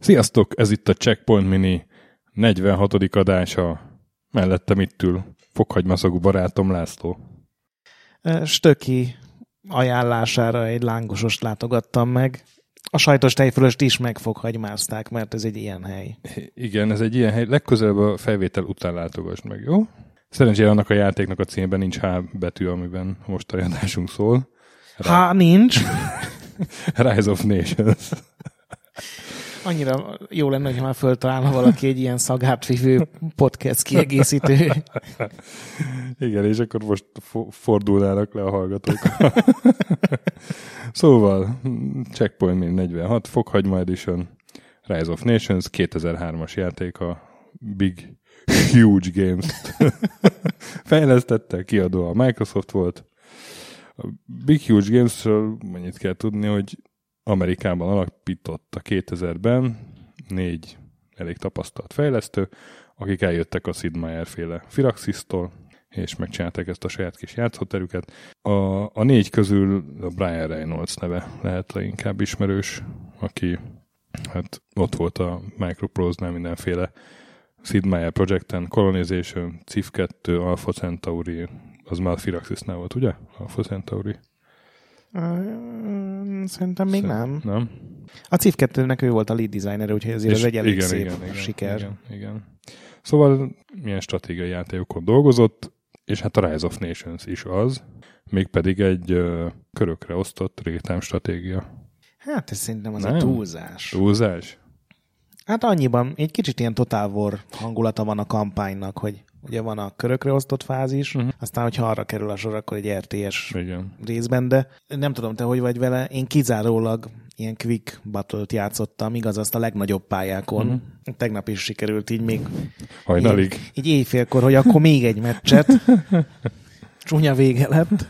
Sziasztok, ez itt a Checkpoint Mini 46. adása. Mellettem itt ül fokhagymaszagú barátom László. Stöki ajánlására egy lángosost látogattam meg. A sajtos tejfölöst is megfokhagymázták, mert ez egy ilyen hely. Igen, ez egy ilyen hely. Legközelebb a felvétel után látogass meg, jó? Szerencsére annak a játéknak a címben nincs H betű, amiben most a adásunk szól. Ha nincs. Rise of Nations. Annyira jó lenne, ha már föltalálna valaki egy ilyen szagát vívő podcast kiegészítő. Igen, és akkor most fordulnának le a hallgatók. szóval, Checkpoint Min 46, Fokhagyma Edition, Rise of Nations, 2003-as játék a Big Huge Games-t fejlesztette, kiadó a Microsoft volt. A Big Huge Games-ről mennyit kell tudni, hogy Amerikában alapította 2000-ben négy elég tapasztalt fejlesztő, akik eljöttek a Sid Meier féle Firaxis-tól, és megcsinálták ezt a saját kis játszóterüket. A, a négy közül a Brian Reynolds neve lehet leginkább ismerős, aki hát ott volt a Microprose-nál mindenféle Sid Meier Projecten, Colonization, CIF 2, Alpha Centauri, az már Firaxisnál volt, ugye? Alpha Centauri. Szerintem még nem. Nem? A CIF 2-nek ő volt a lead designer, úgyhogy ezért ez egy elég igen, szép igen, igen, siker. Igen, igen. Szóval milyen stratégiai játékokon dolgozott, és hát a Rise of Nations is az, mégpedig egy körökre osztott rétám stratégia. Hát ez szerintem az Nem? egy túlzás. Túlzás? Hát annyiban, egy kicsit ilyen Total War hangulata van a kampánynak, hogy ugye van a körökre osztott fázis, uh-huh. aztán, hogyha arra kerül a sor, akkor egy RTS Igen. részben, de nem tudom, te hogy vagy vele, én kizárólag ilyen quick battle-t játszottam, igaz, azt a legnagyobb pályákon. Uh-huh. Tegnap is sikerült így még Hajnalig. így, így éjfélkor, hogy akkor még egy meccset. Csúnya vége lett.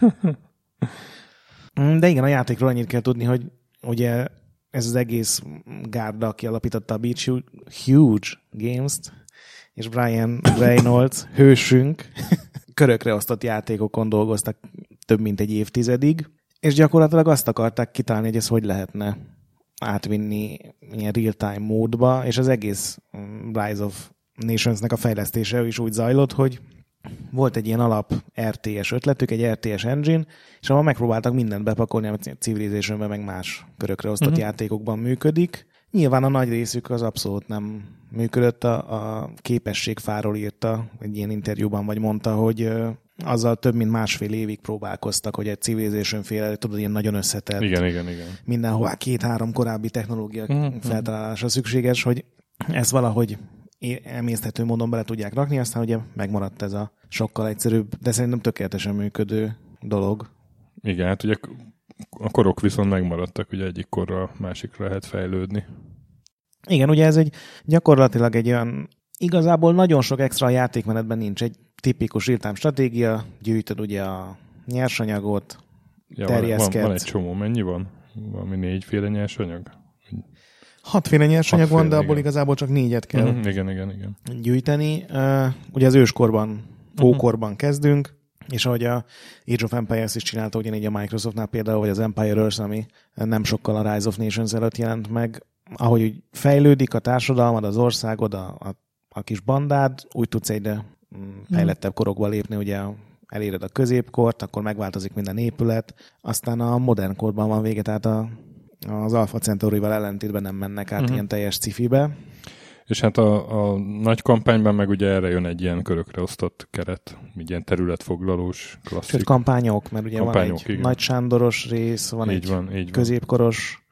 De igen, a játékról annyit kell tudni, hogy ugye ez az egész gárda, aki alapította a Beach Huge Games-t, és Brian Reynolds, hősünk, körökre osztott játékokon dolgoztak több mint egy évtizedig, és gyakorlatilag azt akarták kitalálni, hogy ez hogy lehetne átvinni ilyen real-time módba, és az egész mm, Rise of Nations-nek a fejlesztése is úgy zajlott, hogy volt egy ilyen alap RTS ötletük, egy RTS engine, és ahol megpróbáltak mindent bepakolni, amit civilization meg más körökre osztott uh-huh. játékokban működik. Nyilván a nagy részük az abszolút nem működött, a, a képességfáról írta egy ilyen interjúban, vagy mondta, hogy ö, azzal több mint másfél évig próbálkoztak, hogy egy Civilization féle, tudod, ilyen nagyon összetett, Igen, igen, igen. mindenhová két-három korábbi technológia Mhm. feltalálása szükséges, hogy ezt valahogy emészthető módon bele tudják rakni, aztán ugye megmaradt ez a sokkal egyszerűbb, de szerintem tökéletesen működő dolog. Igen, hát ugye a korok viszont megmaradtak, ugye egyik korra a másikra lehet fejlődni. Igen, ugye ez egy gyakorlatilag egy olyan, igazából nagyon sok extra játékmenetben nincs. Egy tipikus real stratégia, gyűjtöd ugye a nyersanyagot, Ja, van, van, Terjeszkedsz. van egy csomó, mennyi van? Valami négyféle nyersanyag? Hatféle nyersanyag van, de Hatféle, abból igen. igazából csak négyet kell Mhm, Igen, igen, igen. gyűjteni. Uh, ugye az őskorban, ókorban kezdünk, és ahogy a Age of Empires is csinálta ugyanígy a Microsoftnál például, vagy az Empire Earth, ami nem sokkal a Rise of Nations előtt jelent meg, ahogy úgy fejlődik a társadalmad, az országod, a, a, a kis bandád, úgy tudsz egyre mm, fejlettebb korokba lépni, ugye eléred a középkort, akkor megváltozik minden épület, aztán a modern korban van vége, tehát a, az Alpha Centaurival ellentétben nem mennek át Mhm. ilyen teljes cifibe. És hát a, a nagy kampányban meg ugye erre jön egy ilyen körökre osztott keret, egy ilyen területfoglalós, klasszik. Sőt, kampányok, mert ugye Kampányok, van egy igen. nagy Sándoros rész, van így egy van, így középkoros,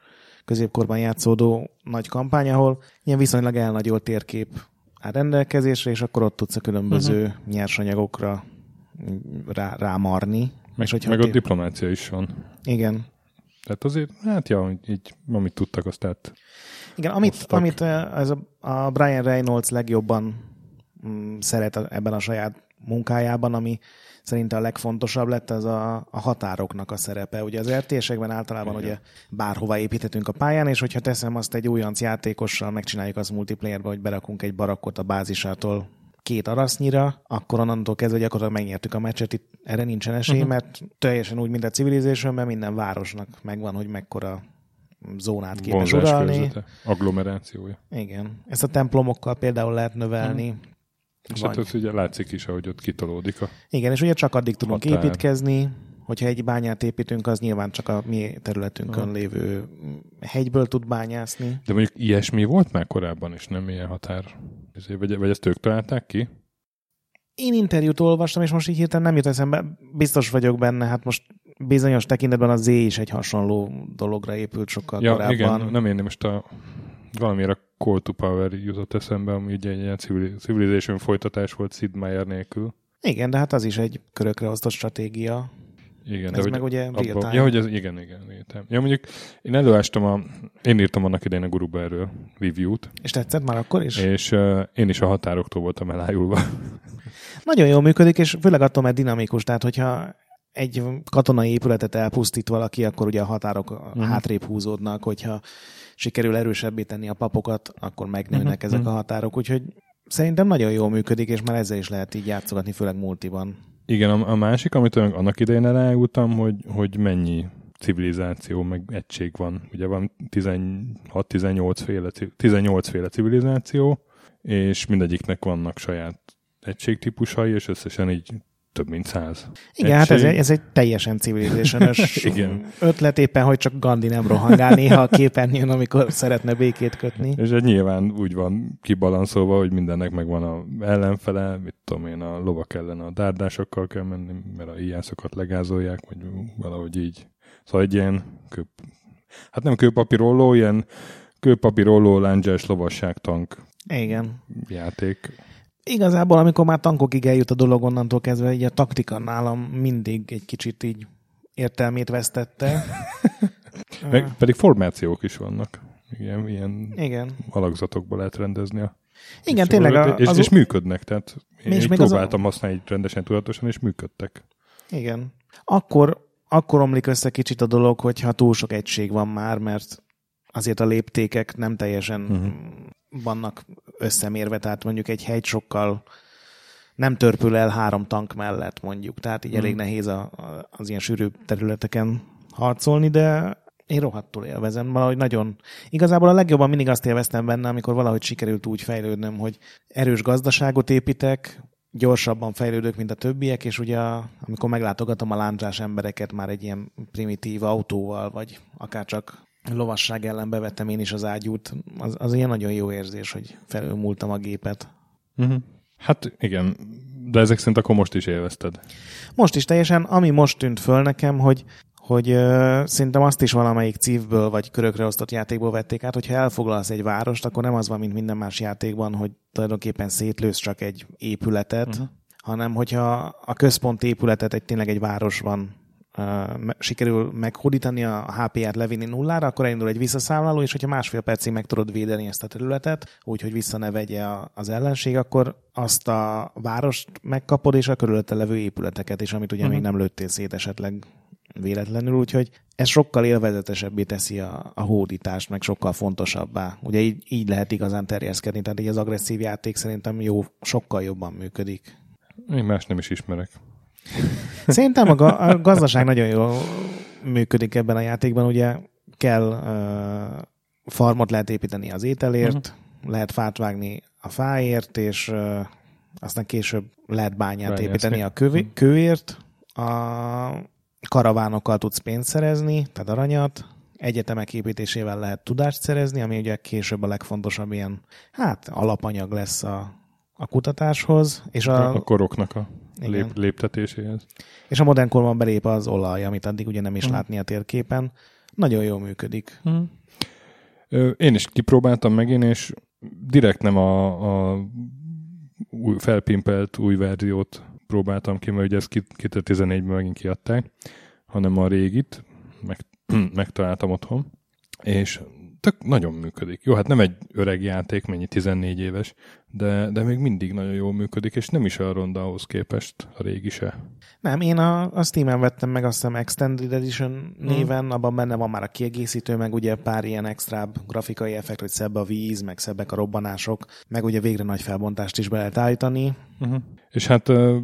középkorban játszódó nagy kampány, ahol ilyen viszonylag elnagyolt térkép áll rendelkezésre, és akkor ott tudsz a különböző uh-huh. nyersanyagokra rá, rámarni. Meg, és hogyha meg ott diplomácia is van. Igen. Tehát azért, hát ja, így, amit tudtak, azt tehát Igen, amit, Osztak. amit ez a, a Brian Reynolds legjobban mm, szeret ebben a saját munkájában, ami szerinte a legfontosabb lett, az a, a határoknak a szerepe. Ugye az RTS-ekben általában Igen. ugye bárhova építhetünk a pályán, és hogyha teszem azt egy újonc játékossal, megcsináljuk azt multiplayerbe, hogy berakunk egy barakkot a bázisától két arasznyira, akkor onnantól kezdve gyakorlatilag megnyertük a meccset. Itt erre nincsen esély, uh-huh. mert teljesen úgy, mint a Civilization, minden városnak megvan, hogy mekkora zónát képes uralni. agglomerációja. Igen. Ezt a templomokkal például lehet növelni. Hmm. És hát ott ugye látszik is, ahogy ott kitolódik a Igen, és ugye csak addig tudunk határ. építkezni, hogyha egy bányát építünk, az nyilván csak a mi területünkön ha. lévő hegyből tud bányászni. De mondjuk ilyesmi volt már korábban is, nem ilyen határ? Vagy, vagy ezt ők találták ki? Én interjút olvastam, és most így hirtelen nem jut eszembe. Biztos vagyok benne, hát most bizonyos tekintetben a Z is egy hasonló dologra épült sokkal ja, korábban. igen, nem én most a valamire Call to Power jutott eszembe, ami ugye egy ilyen Civilization folytatás volt Sid Meier nélkül. Igen, de hát az is egy körökre osztott stratégia. Igen, ez de meg hogy ugye real time. Ja, hogy ez, igen, igen, értem. Ja, mondjuk én előástam a, én írtam annak idején a guruba erről review-t. És tetszett már akkor is? És uh, én is a határoktól voltam elájulva. Nagyon jól működik, és főleg attól, mert dinamikus, tehát hogyha egy katonai épületet elpusztít valaki, akkor ugye a határok uh-huh. hátrébb húzódnak, hogyha sikerül erősebbé tenni a papokat, akkor megnőnek uh-huh. ezek a határok, úgyhogy szerintem nagyon jól működik, és már ezzel is lehet így játszogatni, főleg multiban. Igen, a, a másik, amit annak idején elájultam, hogy, hogy mennyi civilizáció, meg egység van. Ugye van 16-18 féle, 18 féle civilizáció, és mindegyiknek vannak saját egységtípusai, és összesen így több mint száz. Igen, egység. hát ez, ez egy teljesen civilizációs Igen. ötlet éppen, hogy csak Gandhi nem rohangál néha a képernyőn, amikor szeretne békét kötni. És ez nyilván úgy van kibalanszolva, hogy mindennek megvan a ellenfele, mit tudom én, a lovak ellen a dárdásokkal kell menni, mert a íjászokat legázolják, vagy valahogy így. Szóval egy ilyen kőp... hát nem kőpapírolló, ilyen kőpapírolló, lándzsás lovasság tank Igen. játék. Igazából, amikor már tankokig eljut a dolog onnantól kezdve, így a taktika nálam mindig egy kicsit így értelmét vesztette. Meg, pedig formációk is vannak. Ilyen, ilyen Igen. alakzatokba lehet rendezni a igen, tényleg. A, és, az és működnek, tehát én és próbáltam a... használni rendesen, tudatosan, és működtek. Igen. Akkor, akkor omlik össze kicsit a dolog, hogyha túl sok egység van már, mert azért a léptékek nem teljesen uh-huh. Vannak összemérve, tehát mondjuk egy hegy sokkal nem törpül el három tank mellett mondjuk, tehát így uh-huh. elég nehéz a, a, az ilyen sűrű területeken harcolni, de én rohadtul élvezem, valahogy nagyon... Igazából a legjobban mindig azt élveztem benne, amikor valahogy sikerült úgy fejlődnöm, hogy erős gazdaságot építek, gyorsabban fejlődök, mint a többiek, és ugye amikor meglátogatom a lándzsás embereket már egy ilyen primitív autóval, vagy akár csak lovasság ellen bevettem én is az ágyút, az, az ilyen nagyon jó érzés, hogy felülmúltam a gépet. Uh-huh. Hát igen, de ezek szerint akkor most is élvezted. Most is teljesen, ami most tűnt föl nekem, hogy hogy uh, szerintem azt is valamelyik cívből vagy körökre osztott játékból vették át, hogyha elfoglalsz egy várost, akkor nem az van, mint minden más játékban, hogy tulajdonképpen szétlősz csak egy épületet, uh-huh. hanem hogyha a központ épületet egy tényleg egy városban sikerül meghódítani a HP-ját levinni nullára, akkor elindul egy visszaszámláló, és hogyha másfél percig meg tudod védeni ezt a területet, úgyhogy vissza ne vegye az ellenség, akkor azt a várost megkapod, és a körülötte levő épületeket is, amit ugye uh-huh. még nem lőttél szét esetleg véletlenül, úgyhogy ez sokkal élvezetesebbé teszi a, a hódítást, meg sokkal fontosabbá. Ugye így, így lehet igazán terjeszkedni, tehát így az agresszív játék szerintem jó, sokkal jobban működik. Én más nem is ismerek. Szerintem a, ga- a gazdaság nagyon jól működik ebben a játékban, ugye kell uh, farmot lehet építeni az ételért, uh-huh. lehet fát vágni a fáért, és uh, aztán később lehet bányát Bányászni. építeni a kövi, uh-huh. kőért, a karavánokkal tudsz pénzt szerezni, tehát aranyat, egyetemek építésével lehet tudást szerezni, ami ugye később a legfontosabb ilyen, hát alapanyag lesz a, a kutatáshoz. És a, a koroknak a lép, léptetéséhez. És a modern korban belép az olaj, amit addig ugye nem is hmm. látni a térképen. Nagyon jól működik. Hmm. Én is kipróbáltam megint, és direkt nem a, a új, felpimpelt új verziót próbáltam ki, mert ugye ezt 2014-ben megint kiadták, hanem a régit, meg, megtaláltam otthon, és tök nagyon működik. Jó, hát nem egy öreg játék, mennyi 14 éves, de, de még mindig nagyon jól működik, és nem is a ronda ahhoz képest a régi se. Nem, én a, a Steam-en vettem meg azt hiszem Extended Edition néven, hmm. abban benne van már a kiegészítő, meg ugye pár ilyen extra grafikai effekt, hogy szebb a víz, meg szebbek a robbanások, meg ugye végre nagy felbontást is be lehet állítani. Uh-huh. És hát, uh,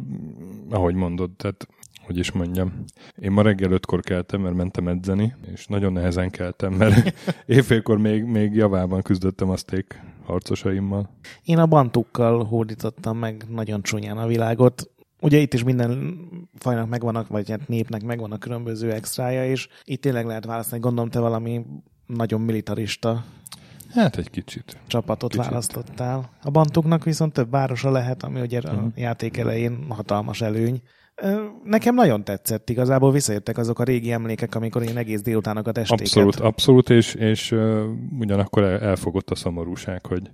ahogy mondod, tehát hogy is mondjam. Én ma reggel ötkor keltem, mert mentem edzeni, és nagyon nehezen keltem, mert évfélkor még, még javában küzdöttem a steak harcosaimmal. Én a bantukkal hódítottam meg nagyon csúnyán a világot. Ugye itt is minden fajnak megvannak, vagy hát népnek megvannak különböző extrája, és itt tényleg lehet választani. Gondolom te valami nagyon militarista Hát egy kicsit. Csapatot kicsit. választottál. A bantuknak viszont több városa lehet, ami ugye uh-huh. a mhm. játék elején hatalmas előny. Nekem nagyon tetszett, igazából visszajöttek azok a régi emlékek, amikor én egész délutánokat estéket. Abszolút, abszolút, és, és uh, ugyanakkor elfogott a szomorúság, hogy,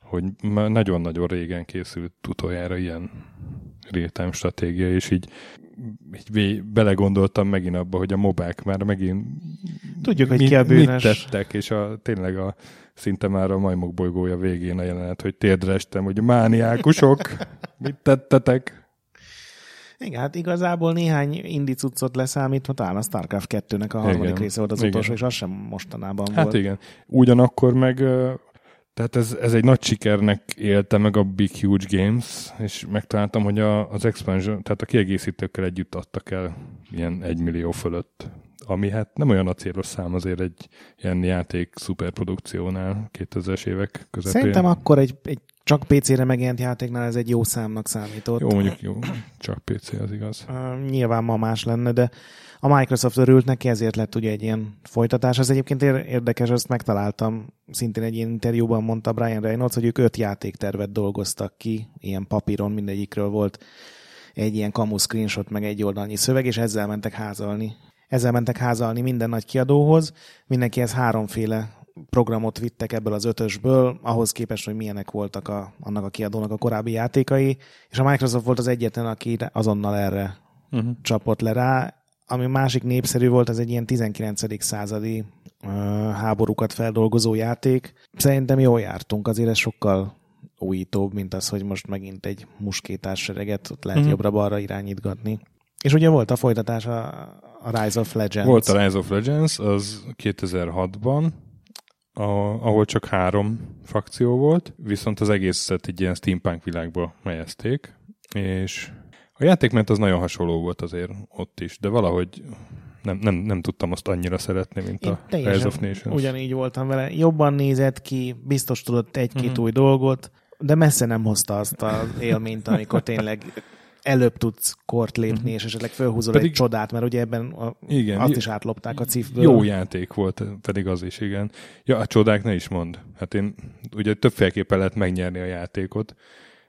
hogy már nagyon-nagyon régen készült utoljára ilyen real stratégia, és így, így belegondoltam megint abba, hogy a mobák már megint Tudjuk, hogy mi, ki a bűnös. Mit tettek, és a, tényleg a, szinte már a majmok bolygója végén a jelenet, hogy térdre estem, hogy mániákusok, mit tettetek? Igen, hát igazából néhány indicuccot leszámítva talán a StarCraft 2-nek a harmadik igen, része volt az igen. utolsó, és az sem mostanában hát volt. Hát igen. Ugyanakkor meg tehát ez, ez egy nagy sikernek élte meg a Big Huge Games, és megtaláltam, hogy a, az expansion, tehát a kiegészítőkkel együtt adtak el ilyen egy millió fölött ami hát nem olyan acélos szám azért egy ilyen játék szuperprodukciónál 2000-es évek közepén. Szerintem akkor egy, egy csak PC-re megjelent játéknál ez egy jó számnak számított. Jó, mondjuk jó, csak PC az igaz. Uh, nyilván ma más lenne, de a Microsoft örült neki, ezért lett ugye egy ilyen folytatás. Az egyébként érdekes, azt megtaláltam, szintén egy ilyen interjúban mondta Brian Reynolds, hogy ők öt játéktervet dolgoztak ki, ilyen papíron mindegyikről volt egy ilyen kamu screenshot, meg egy oldalnyi szöveg, és ezzel mentek házalni. Ezzel mentek házalni minden nagy kiadóhoz, mindenkihez háromféle programot vittek ebből az ötösből, ahhoz képest, hogy milyenek voltak a, annak a kiadónak a korábbi játékai, és a Microsoft volt az egyetlen, aki azonnal erre uh-huh. csapott le rá. Ami másik népszerű volt, az egy ilyen 19. századi uh, háborúkat feldolgozó játék. Szerintem jól jártunk, azért ez sokkal újítóbb, mint az, hogy most megint egy muskétás sereget ott lehet uh-huh. jobbra-balra irányítgatni. És ugye volt a folytatás a, a Rise of Legends. Volt a Rise of Legends, az 2006-ban, a, ahol csak három frakció volt, viszont az egészet egy ilyen steampunk világba melyezték, és a játékment az nagyon hasonló volt azért ott is, de valahogy nem, nem, nem tudtam azt annyira szeretni, mint Én a Rise of Nations. ugyanígy voltam vele. Jobban nézett ki, biztos tudott egy-két uh-huh. új dolgot, de messze nem hozta azt az élményt, amikor tényleg előbb tudsz kort lépni, uh-huh. és esetleg felhúzol pedig, egy csodát, mert ugye ebben a, igen, azt is átlopták a cifből. Jó játék volt, pedig az is, igen. Ja, a csodák ne is mond. Hát én ugye többféleképpen lehet megnyerni a játékot,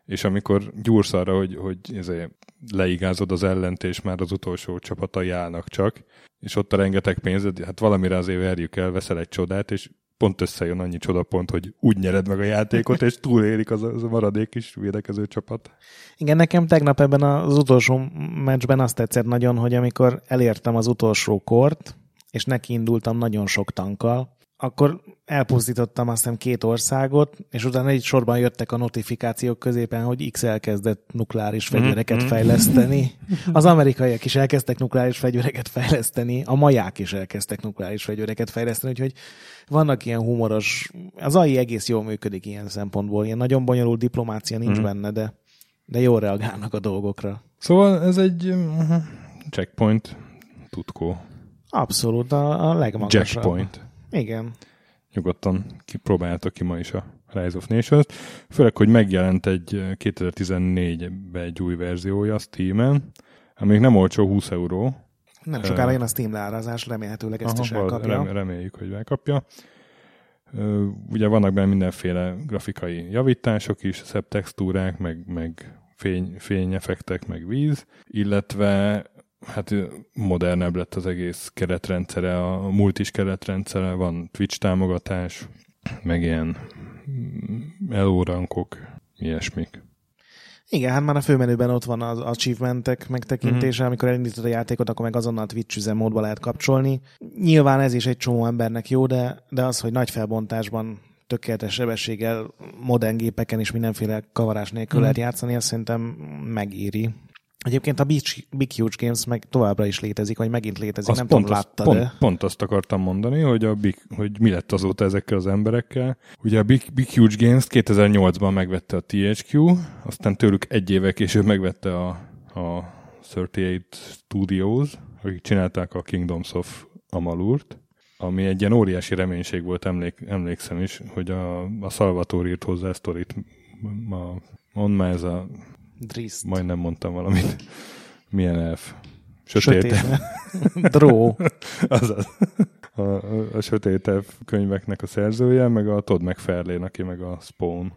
és amikor gyúrsz arra, hogy, hogy ezért leigázod az ellent, és már az utolsó csapatai állnak csak, és ott a rengeteg pénzed, hát valamire azért verjük el, veszel egy csodát, és pont összejön annyi csodapont, hogy úgy nyered meg a játékot, és túlélik az, az a maradék is védekező csapat. Igen, nekem tegnap ebben az utolsó meccsben azt tetszett nagyon, hogy amikor elértem az utolsó kort, és neki indultam nagyon sok tankkal, akkor elpusztítottam azt hiszem két országot, és utána egy sorban jöttek a notifikációk középen, hogy X elkezdett nukleáris mhm, fegyvereket mm-hmm. fejleszteni. Az amerikaiak is elkezdtek nukleáris fegyvereket fejleszteni, a maják is elkezdtek nukleáris fegyvereket fejleszteni, úgyhogy vannak ilyen humoros, az AI egész jól működik ilyen szempontból, ilyen nagyon bonyolult diplomácia nincs mm. benne, de, de jól reagálnak a dolgokra. Szóval ez egy uh, checkpoint tutkó. Abszolút, a, a legmagasabb. Checkpoint. Igen. Nyugodtan kipróbáljátok ki ma is a Rise of Nations. Főleg, hogy megjelent egy 2014-ben egy új verziója a Steam-en, ami nem olcsó 20 euró. Nem sokára jön a Steam leárazás, remélhetőleg ezt Aha, is elkapja. reméljük, hogy elkapja. Ugye vannak benne mindenféle grafikai javítások is, szebb textúrák, meg, meg fény, fényeffektek, meg víz, illetve hát modernebb lett az egész keretrendszere, a multis keretrendszere, van Twitch támogatás, meg ilyen elórankok, ilyesmik. Igen, hát már a főmenüben ott van az achievementek megtekintése, mm-hmm. amikor elindítod a játékot, akkor meg azonnal Twitch üzemmódba lehet kapcsolni. Nyilván ez is egy csomó embernek jó, de, de az, hogy nagy felbontásban tökéletes sebességgel, modern gépeken és mindenféle kavarás nélkül mm. lehet játszani, azt szerintem megéri. Egyébként a Big, Big Huge Games meg továbbra is létezik, vagy megint létezik, azt nem pont tudom, látta, pont, de... Pont azt akartam mondani, hogy, a Big, hogy mi lett azóta ezekkel az emberekkel. Ugye a Big, Big Huge Games 2008-ban megvette a THQ, aztán tőlük egy éve később megvette a, a 38 Studios, akik csinálták a Kingdoms of Amalurt, ami egy ilyen óriási reménység volt, emlék, emlékszem is, hogy a, a Salvatore írt hozzá a sztorit. Ma, mondd már ez a Driszt. Majdnem mondtam valamit. Milyen elf? Sötét. Sötét. Dró. Azaz. A, a, a sötét elf könyveknek a szerzője, meg a Todd McFarlane, aki meg a Spawn.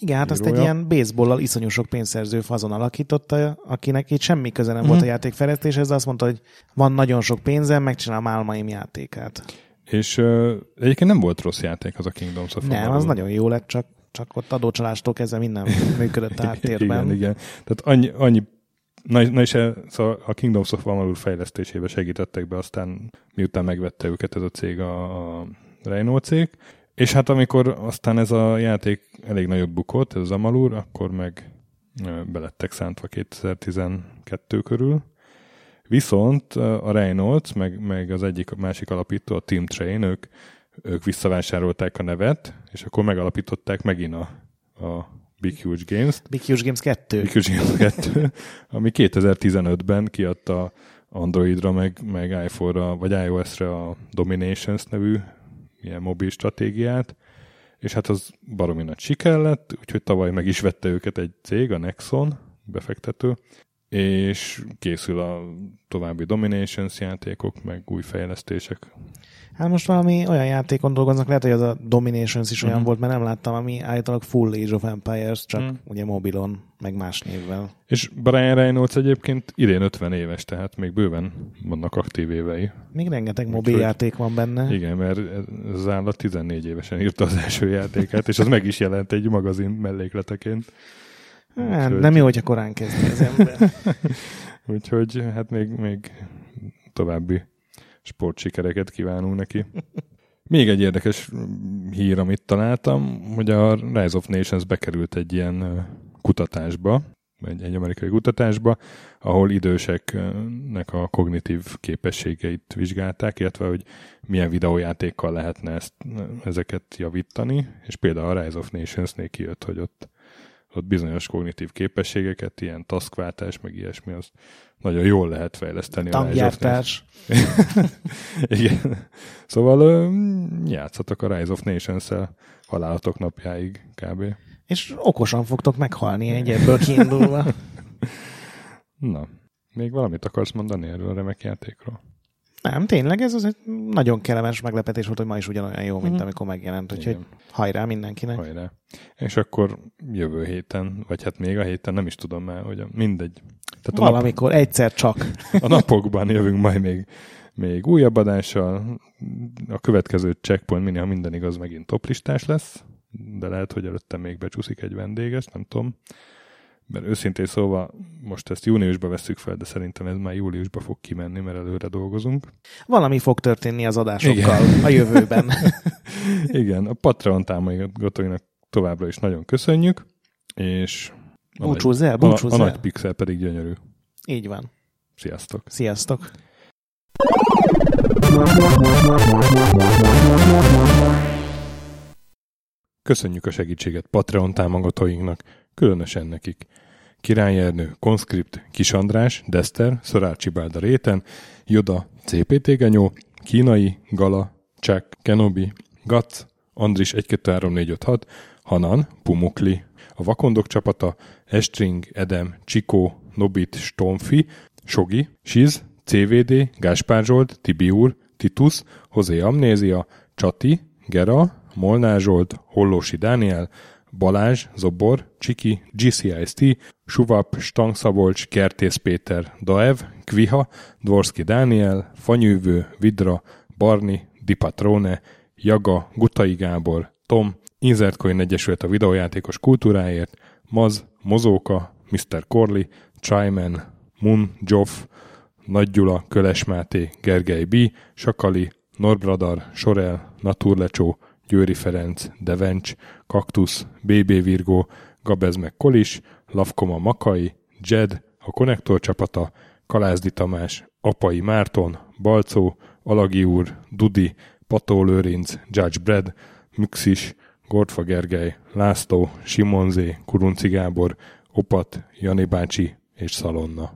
Igen, hát azt egy ilyen baseballlal iszonyú sok pénzszerző fazon alakította, akinek itt semmi köze nem mm. volt a játékfejlesztéshez, de azt mondta, hogy van nagyon sok pénzem, megcsinálom álmaim játékát. És uh, egyébként nem volt rossz játék az a Kingdoms of Nem, az nagyon jó lett, csak csak ott adócsalástól kezdve minden működött háttérben. igen, igen. Tehát annyi, annyi Na, na és szóval a Kingdoms of Amalur fejlesztésébe segítettek be, aztán miután megvette őket ez a cég, a, a Renault cég, és hát amikor aztán ez a játék elég nagyot bukott, ez az Amalur, akkor meg belettek szántva 2012 körül. Viszont a Reynolds, meg, meg az egyik másik alapító, a Team Train, ők ők visszavásárolták a nevet, és akkor megalapították megint a, a Big Huge Games-t. Big Huge Games 2. Big Huge Games 2, ami 2015-ben kiadta Androidra, meg, meg iPhone-ra, vagy iOS-re a Dominations nevű ilyen mobil stratégiát, és hát az baromi nagy siker lett, úgyhogy tavaly meg is vette őket egy cég, a Nexon befektető, és készül a további Dominations játékok, meg új fejlesztések. Hát most valami olyan játékon dolgoznak, lehet, hogy az a Dominations is olyan uh-huh. volt, mert nem láttam, ami állítólag Full Age of Empires, csak uh-huh. ugye mobilon, meg más névvel. És Brian Reynolds egyébként idén 50 éves, tehát még bőven vannak aktív évei. Még rengeteg mobiljáték van benne. Igen, mert az állat 14 évesen írta az első játékát, és az meg is jelent egy magazin mellékleteként. Hát, Úgyhogy... Nem jó, hogyha korán kezdi az ember. Úgyhogy hát még, még további sportsikereket kívánunk neki. Még egy érdekes hír, amit találtam, hogy a Rise of Nations bekerült egy ilyen kutatásba, egy, egy amerikai kutatásba, ahol időseknek a kognitív képességeit vizsgálták, illetve hogy milyen videójátékkal lehetne ezt, ezeket javítani, és például a Rise of Nations-nél kijött, hogy ott, ott bizonyos kognitív képességeket, ilyen taskváltás, meg ilyesmi, az nagyon jól lehet fejleszteni. Tangyártás. Igen. Szóval játszatok a Rise of Nations-el halálatok napjáig kb. És okosan fogtok meghalni egy ebből kiindulva. Na, még valamit akarsz mondani erről a remek játékról? Nem, tényleg ez az egy nagyon kellemes meglepetés volt, hogy ma is ugyanolyan jó, mint mm-hmm. amikor megjelent, úgyhogy Igen. hajrá mindenkinek. Hajrá. És akkor jövő héten, vagy hát még a héten, nem is tudom már, hogy mindegy. Tehát Valamikor, nap... egyszer csak. A napokban jövünk majd még, még újabb adással. A következő checkpoint mini, ha minden igaz, megint toplistás lesz, de lehet, hogy előtte még becsúszik egy vendéges, nem tudom mert őszintén szóval most ezt júniusba veszük fel, de szerintem ez már júliusba fog kimenni, mert előre dolgozunk. Valami fog történni az adásokkal Igen. a jövőben. Igen, a Patreon támogatóinak továbbra is nagyon köszönjük, és búcsúzz el, búcsúzz a, a nagy pixel pedig gyönyörű. Így van. Sziasztok. Sziasztok. Köszönjük a segítséget Patreon támogatóinknak, különösen nekik. Király Ernő, Conscript, Kis András, Dester, Szorácsi Bálda Réten, Joda, CPT Genyó, Kínai, Gala, Csák, Kenobi, Gac, Andris 1 2 3 4 5 6, Hanan, Pumukli, a Vakondok csapata, Estring, Edem, Csikó, Nobit, Stomfi, Sogi, Siz, CVD, Gáspár Zsolt, Tibiur, Titus, Hozé Amnézia, Csati, Gera, Molnár Zsolt, Hollósi Dániel, Balázs, Zobor, Csiki, GCIST, Suvap, Stangszabolcs, Kertész Péter, Daev, Kviha, Dvorski Dániel, Fanyűvő, Vidra, Barni, Dipatrone, Jaga, Gutai Gábor, Tom, Inzertcoin Egyesület a videójátékos kultúráért, Maz, Mozóka, Mr. Corley, Tryman, Mun, Joff, Nagy Gyula, Köles Gergely B., Sakali, Norbradar, Sorel, Naturlecsó, Győri Ferenc, Devencs, Kaktusz, BB Virgó, Gabez meg Kolis, Lavkoma Makai, Jed, a Konnektor csapata, Kalázdi Tamás, Apai Márton, Balcó, Alagi úr, Dudi, Pató Lőrinc, Judge Brad, Müxis, Gortfa Gergely, László, Simonzé, Kurunci Gábor, Opat, Jani bácsi és Szalonna.